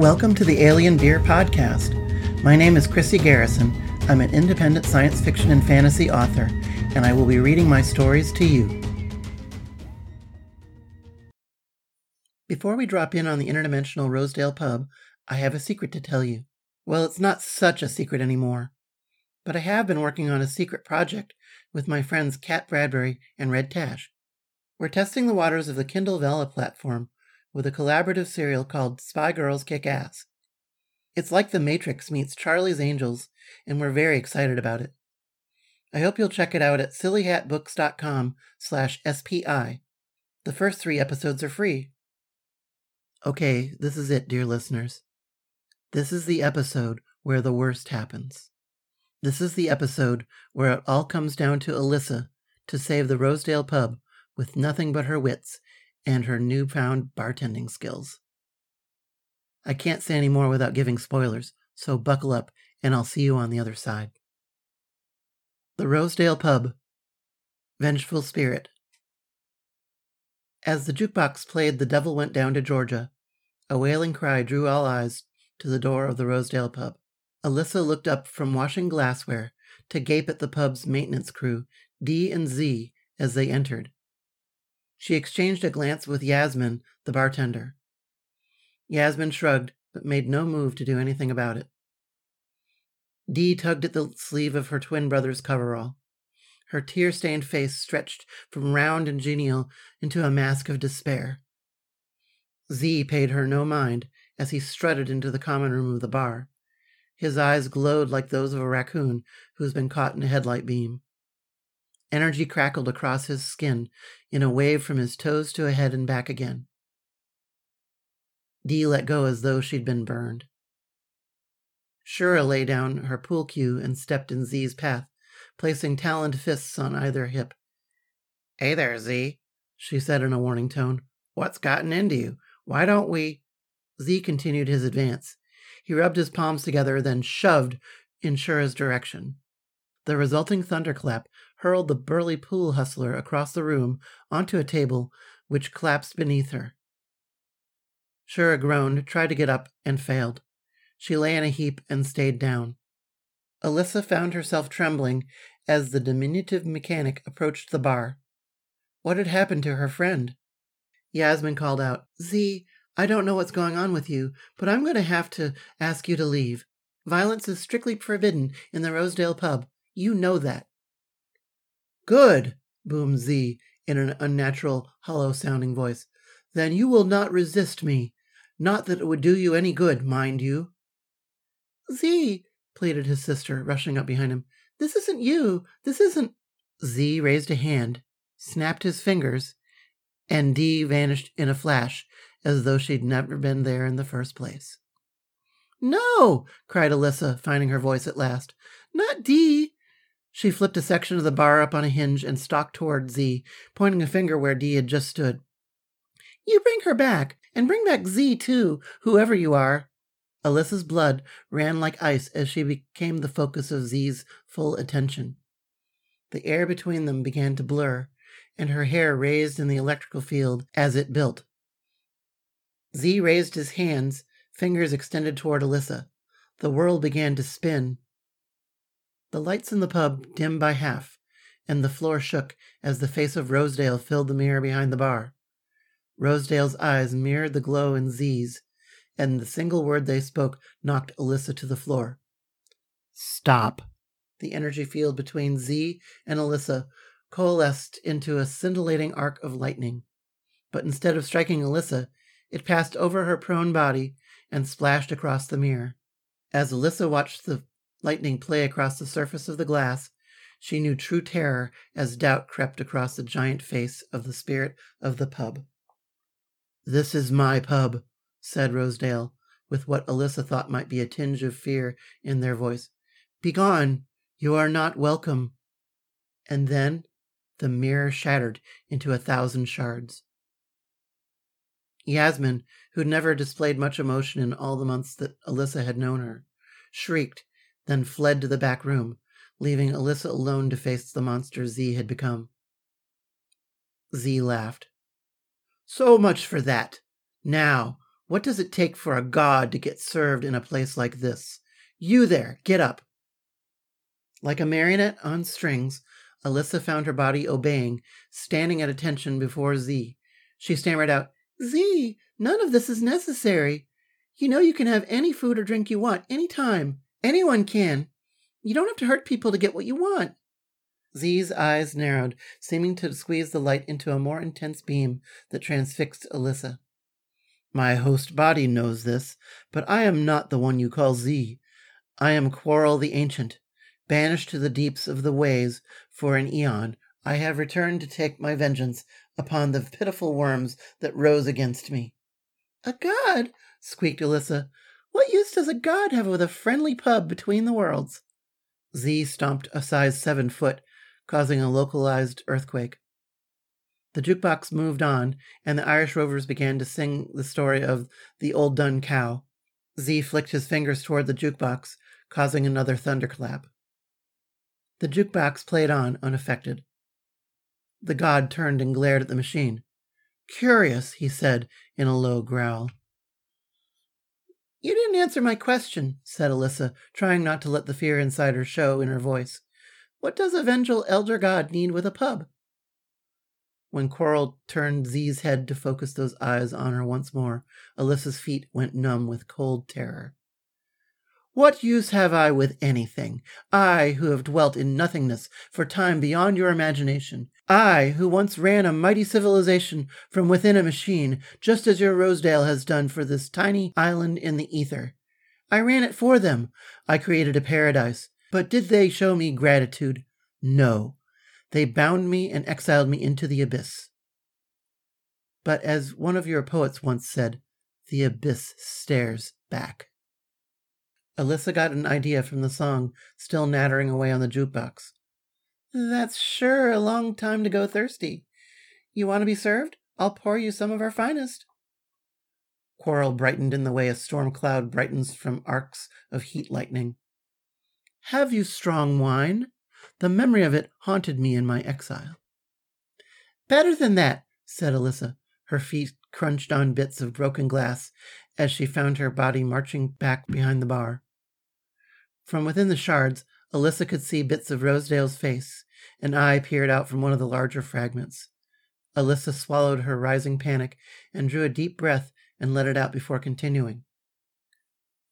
Welcome to the Alien Beer Podcast. My name is Chrissy Garrison. I'm an independent science fiction and fantasy author, and I will be reading my stories to you. Before we drop in on the interdimensional Rosedale pub, I have a secret to tell you. Well, it's not such a secret anymore. But I have been working on a secret project with my friends Kat Bradbury and Red Tash. We're testing the waters of the Kindle Vella platform with a collaborative serial called Spy Girls Kick Ass. It's like The Matrix meets Charlie's Angels, and we're very excited about it. I hope you'll check it out at sillyhatbooks.com slash SPI. The first three episodes are free. Okay, this is it, dear listeners. This is the episode where the worst happens. This is the episode where it all comes down to Alyssa to save the Rosedale pub with nothing but her wits and her newfound bartending skills. I can't say any more without giving spoilers, so buckle up and I'll see you on the other side. The Rosedale Pub Vengeful Spirit. As the jukebox played The Devil Went Down to Georgia, a wailing cry drew all eyes to the door of the Rosedale Pub. Alyssa looked up from washing glassware to gape at the pub's maintenance crew, Dee and Z, as they entered. She exchanged a glance with Yasmin, the bartender. Yasmin shrugged, but made no move to do anything about it. Dee tugged at the sleeve of her twin brother's coverall. Her tear stained face stretched from round and genial into a mask of despair. Z paid her no mind as he strutted into the common room of the bar. His eyes glowed like those of a raccoon who's been caught in a headlight beam. Energy crackled across his skin in a wave from his toes to a head and back again. Dee let go as though she'd been burned. Shura lay down her pool cue and stepped in Z's path, placing taloned fists on either hip. Hey there, Z, she said in a warning tone. What's gotten into you? Why don't we? Z continued his advance. He rubbed his palms together, then shoved in Shura's direction. The resulting thunderclap hurled the burly pool hustler across the room onto a table which collapsed beneath her. Shura groaned, tried to get up, and failed. She lay in a heap and stayed down. Alyssa found herself trembling as the diminutive mechanic approached the bar. What had happened to her friend? Yasmin called out, Z, I don't know what's going on with you, but I'm going to have to ask you to leave. Violence is strictly forbidden in the Rosedale pub. You know that. Good, boomed Z in an unnatural, hollow sounding voice. Then you will not resist me. Not that it would do you any good, mind you. Z, pleaded his sister, rushing up behind him. This isn't you. This isn't. Z raised a hand, snapped his fingers, and Dee vanished in a flash, as though she'd never been there in the first place. No, cried Alyssa, finding her voice at last. Not Dee. She flipped a section of the bar up on a hinge and stalked toward Z, pointing a finger where Dee had just stood. You bring her back, and bring back Z too, whoever you are. Alyssa's blood ran like ice as she became the focus of Z's full attention. The air between them began to blur, and her hair raised in the electrical field as it built. Z raised his hands, fingers extended toward Alyssa. The world began to spin, the lights in the pub dimmed by half, and the floor shook as the face of Rosedale filled the mirror behind the bar. Rosedale's eyes mirrored the glow in Z's, and the single word they spoke knocked Alyssa to the floor. Stop. The energy field between Z and Alyssa coalesced into a scintillating arc of lightning. But instead of striking Alyssa, it passed over her prone body and splashed across the mirror. As Alyssa watched the lightning play across the surface of the glass, she knew true terror as doubt crept across the giant face of the spirit of the pub. This is my pub, said Rosedale, with what Alyssa thought might be a tinge of fear in their voice. Begone! You are not welcome. And then the mirror shattered into a thousand shards. Yasmin, who'd never displayed much emotion in all the months that Alyssa had known her, shrieked then fled to the back room, leaving Alyssa alone to face the monster Z had become. Z laughed. So much for that. Now, What does it take for a god to get served in a place like this? You there, get up. Like a marionette on strings, Alyssa found her body obeying, standing at attention before Z. She stammered out, Z, none of this is necessary. You know you can have any food or drink you want, any time. Anyone can. You don't have to hurt people to get what you want. Z's eyes narrowed, seeming to squeeze the light into a more intense beam that transfixed Alyssa. My host body knows this, but I am not the one you call Z. I am Quarrel the Ancient. Banished to the deeps of the ways for an eon, I have returned to take my vengeance upon the pitiful worms that rose against me. A god? squeaked Alyssa. What use does a god have with a friendly pub between the worlds? Z stomped a size seven foot, causing a localized earthquake. The jukebox moved on, and the Irish Rovers began to sing the story of the old dun cow. Z flicked his fingers toward the jukebox, causing another thunderclap. The jukebox played on, unaffected. The god turned and glared at the machine. Curious, he said in a low growl. You didn't answer my question, said Alyssa, trying not to let the fear inside her show in her voice. What does a vengeful elder god need with a pub? When Quarrel turned Z's head to focus those eyes on her once more, Alyssa's feet went numb with cold terror. What use have I with anything? I, who have dwelt in nothingness for time beyond your imagination. I, who once ran a mighty civilization from within a machine, just as your Rosedale has done for this tiny island in the ether. I ran it for them. I created a paradise. But did they show me gratitude? No. They bound me and exiled me into the abyss. But as one of your poets once said, the abyss stares back. Alyssa got an idea from the song still nattering away on the jukebox. That's sure a long time to go thirsty. You want to be served? I'll pour you some of our finest. Quarrel brightened in the way a storm cloud brightens from arcs of heat lightning. Have you strong wine? The memory of it haunted me in my exile. Better than that, said Alyssa. Her feet crunched on bits of broken glass as she found her body marching back behind the bar. From within the shards, Alyssa could see bits of Rosedale's face. An eye peered out from one of the larger fragments. Alyssa swallowed her rising panic and drew a deep breath and let it out before continuing.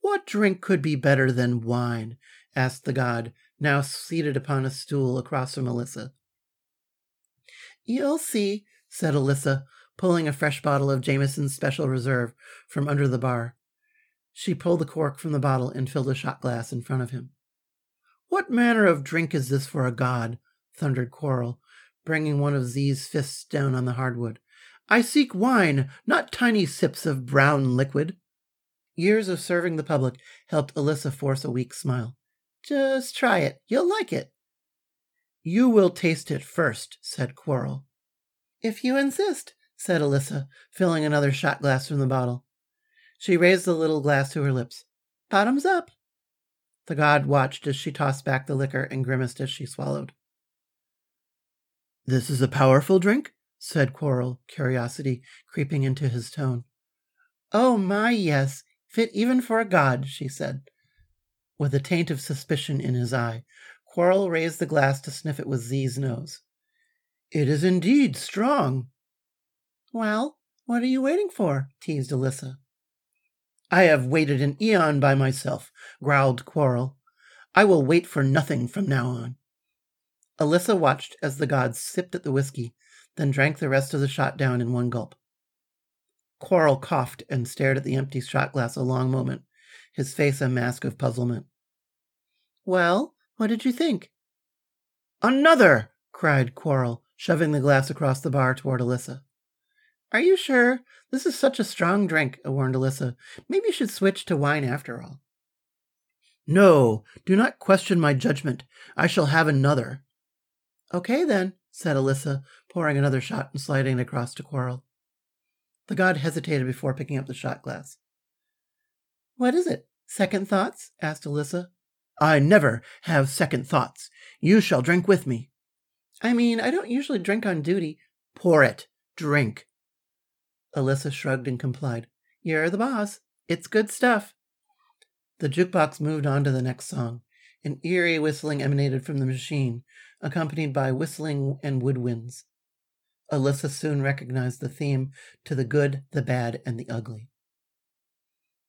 What drink could be better than wine? asked the god, now seated upon a stool across from Alyssa. You'll see, said Alyssa, pulling a fresh bottle of Jameson's Special Reserve from under the bar. She pulled the cork from the bottle and filled a shot glass in front of him. What manner of drink is this for a god? thundered Quarrel, bringing one of Z's fists down on the hardwood. I seek wine, not tiny sips of brown liquid. Years of serving the public helped Alyssa force a weak smile. Just try it. You'll like it. You will taste it first, said Quarrel. If you insist, said Alyssa, filling another shot glass from the bottle. She raised the little glass to her lips. Bottoms up. The god watched as she tossed back the liquor and grimaced as she swallowed. This is a powerful drink? said Quarrel, curiosity creeping into his tone. Oh my, yes, fit even for a god, she said. With a taint of suspicion in his eye, Quarrel raised the glass to sniff it with Z's nose. It is indeed strong. Well, what are you waiting for? teased Alyssa. I have waited an eon by myself, growled Quarrel. I will wait for nothing from now on. Alyssa watched as the god sipped at the whiskey, then drank the rest of the shot down in one gulp. Quarrel coughed and stared at the empty shot glass a long moment, his face a mask of puzzlement. Well, what did you think? Another! cried Quarrel, shoving the glass across the bar toward Alyssa. Are you sure? This is such a strong drink, warned Alyssa. Maybe you should switch to wine after all. No, do not question my judgment. I shall have another. Okay, then, said Alyssa, pouring another shot and sliding it across to Quarrel. The god hesitated before picking up the shot glass. What is it? Second thoughts? asked Alyssa. I never have second thoughts. You shall drink with me. I mean, I don't usually drink on duty. Pour it. Drink. Alyssa shrugged and complied. You're the boss. It's good stuff. The jukebox moved on to the next song. An eerie whistling emanated from the machine, accompanied by whistling and woodwinds. Alyssa soon recognized the theme to the good, the bad, and the ugly.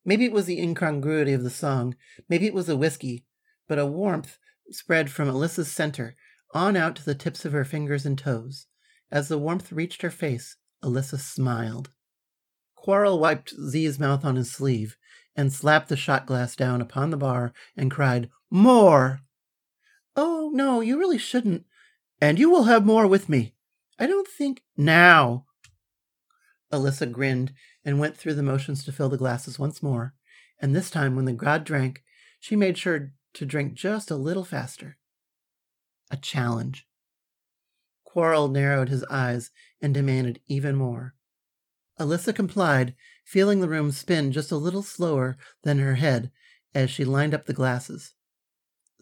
Maybe it was the incongruity of the song, maybe it was the whiskey, but a warmth spread from Alyssa's center on out to the tips of her fingers and toes. As the warmth reached her face, Alyssa smiled. Quarrel wiped Z's mouth on his sleeve and slapped the shot glass down upon the bar and cried, More! Oh, no, you really shouldn't. And you will have more with me. I don't think. Now! Alyssa grinned and went through the motions to fill the glasses once more, and this time when the god drank, she made sure to drink just a little faster. A challenge. Quarrel narrowed his eyes and demanded even more. Alyssa complied, feeling the room spin just a little slower than her head as she lined up the glasses.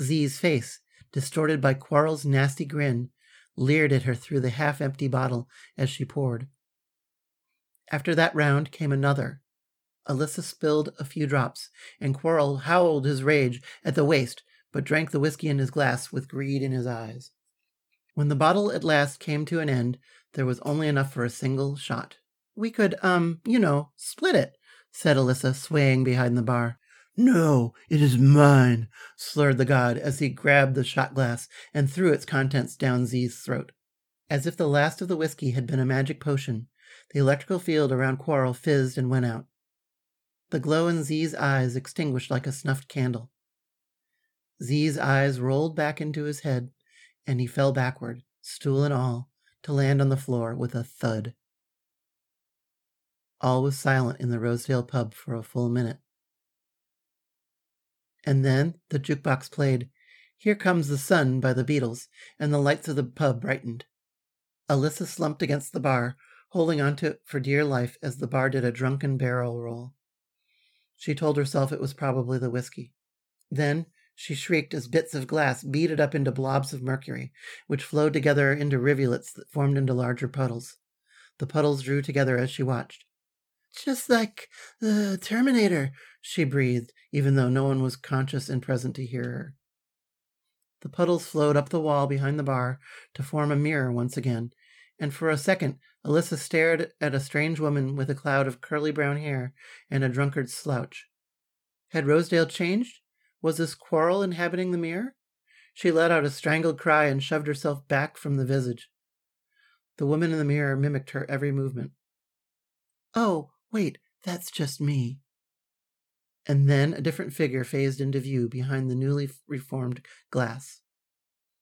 Z's face, distorted by Quarrel's nasty grin, leered at her through the half empty bottle as she poured. After that round came another. Alyssa spilled a few drops, and Quarrel howled his rage at the waste, but drank the whiskey in his glass with greed in his eyes. When the bottle at last came to an end, there was only enough for a single shot. We could, um, you know, split it, said Alyssa, swaying behind the bar. No, it is mine, slurred the god as he grabbed the shot glass and threw its contents down Z's throat. As if the last of the whiskey had been a magic potion, the electrical field around Quarrel fizzed and went out. The glow in Z's eyes extinguished like a snuffed candle. Z's eyes rolled back into his head, and he fell backward, stool and all, to land on the floor with a thud. All was silent in the Rosedale pub for a full minute. And then the jukebox played Here Comes the Sun by the Beatles, and the lights of the pub brightened. Alyssa slumped against the bar, holding on to it for dear life as the bar did a drunken barrel roll. She told herself it was probably the whiskey. Then she shrieked as bits of glass beaded up into blobs of mercury, which flowed together into rivulets that formed into larger puddles. The puddles drew together as she watched. Just like the Terminator, she breathed, even though no one was conscious and present to hear her. The puddles flowed up the wall behind the bar to form a mirror once again, and for a second Alyssa stared at a strange woman with a cloud of curly brown hair and a drunkard's slouch. Had Rosedale changed? Was this quarrel inhabiting the mirror? She let out a strangled cry and shoved herself back from the visage. The woman in the mirror mimicked her every movement. Oh, Wait, that's just me. And then a different figure phased into view behind the newly reformed glass.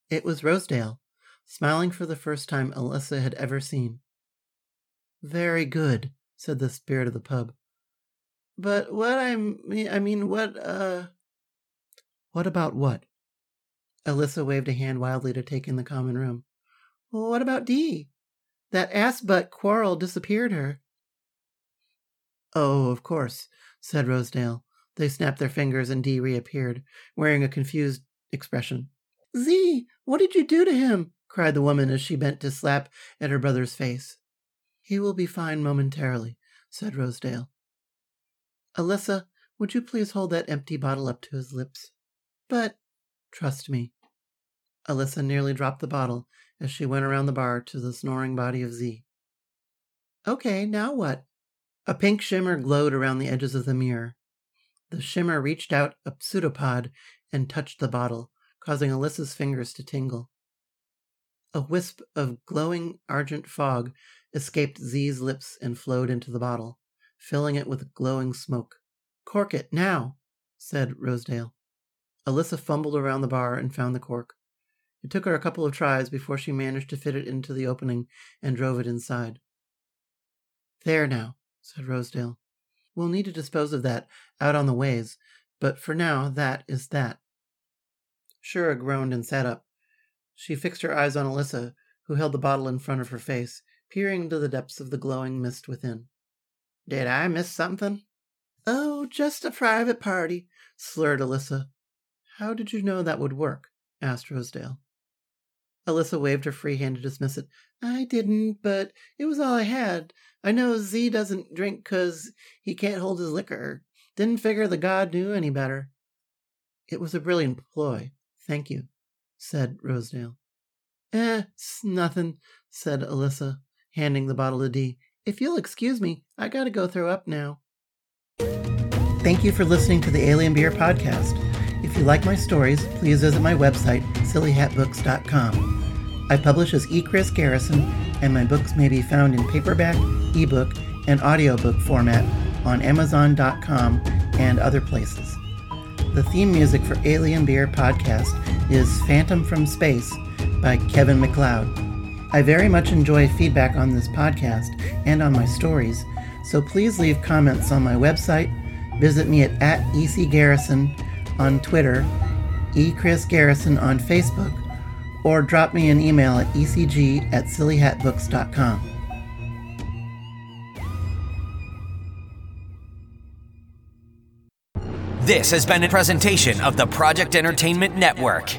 It was Rosedale, smiling for the first time Alyssa had ever seen. Very good, said the spirit of the pub. But what I mean, I mean, what, uh. What about what? Alyssa waved a hand wildly to take in the common room. What about Dee? That ass butt quarrel disappeared her. Oh, of course, said Rosedale. They snapped their fingers and Dee reappeared, wearing a confused expression. Z, what did you do to him? cried the woman as she bent to slap at her brother's face. He will be fine momentarily, said Rosedale. Alyssa, would you please hold that empty bottle up to his lips? But, trust me. Alyssa nearly dropped the bottle as she went around the bar to the snoring body of Z. Okay, now what? A pink shimmer glowed around the edges of the mirror. The shimmer reached out a pseudopod and touched the bottle, causing Alyssa's fingers to tingle. A wisp of glowing argent fog escaped Z's lips and flowed into the bottle, filling it with glowing smoke. Cork it now, said Rosedale. Alyssa fumbled around the bar and found the cork. It took her a couple of tries before she managed to fit it into the opening and drove it inside. There now, said Rosedale. We'll need to dispose of that out on the ways, but for now that is that. Shura groaned and sat up. She fixed her eyes on Alyssa, who held the bottle in front of her face, peering into the depths of the glowing mist within. Did I miss something? Oh, just a private party, slurred Alyssa. How did you know that would work? asked Rosedale. Alyssa waved her free hand to dismiss it. I didn't, but it was all I had. I know Z doesn't drink 'cause he can't hold his liquor. Didn't figure the god knew any better. It was a brilliant ploy. Thank you, said Rosedale. Eh, it's nothing, said Alyssa, handing the bottle to Dee. If you'll excuse me, I gotta go throw up now. Thank you for listening to the Alien Beer Podcast. If you like my stories, please visit my website, sillyhatbooks.com. I publish as E. Chris Garrison, and my books may be found in paperback, ebook, and audiobook format on Amazon.com and other places. The theme music for Alien Beer Podcast is Phantom from Space by Kevin MacLeod. I very much enjoy feedback on this podcast and on my stories, so please leave comments on my website, visit me at, at ecgarrison on Twitter, echrisgarrison on Facebook, or drop me an email at ecg at sillyhatbooks.com. This has been a presentation of the Project Entertainment Network.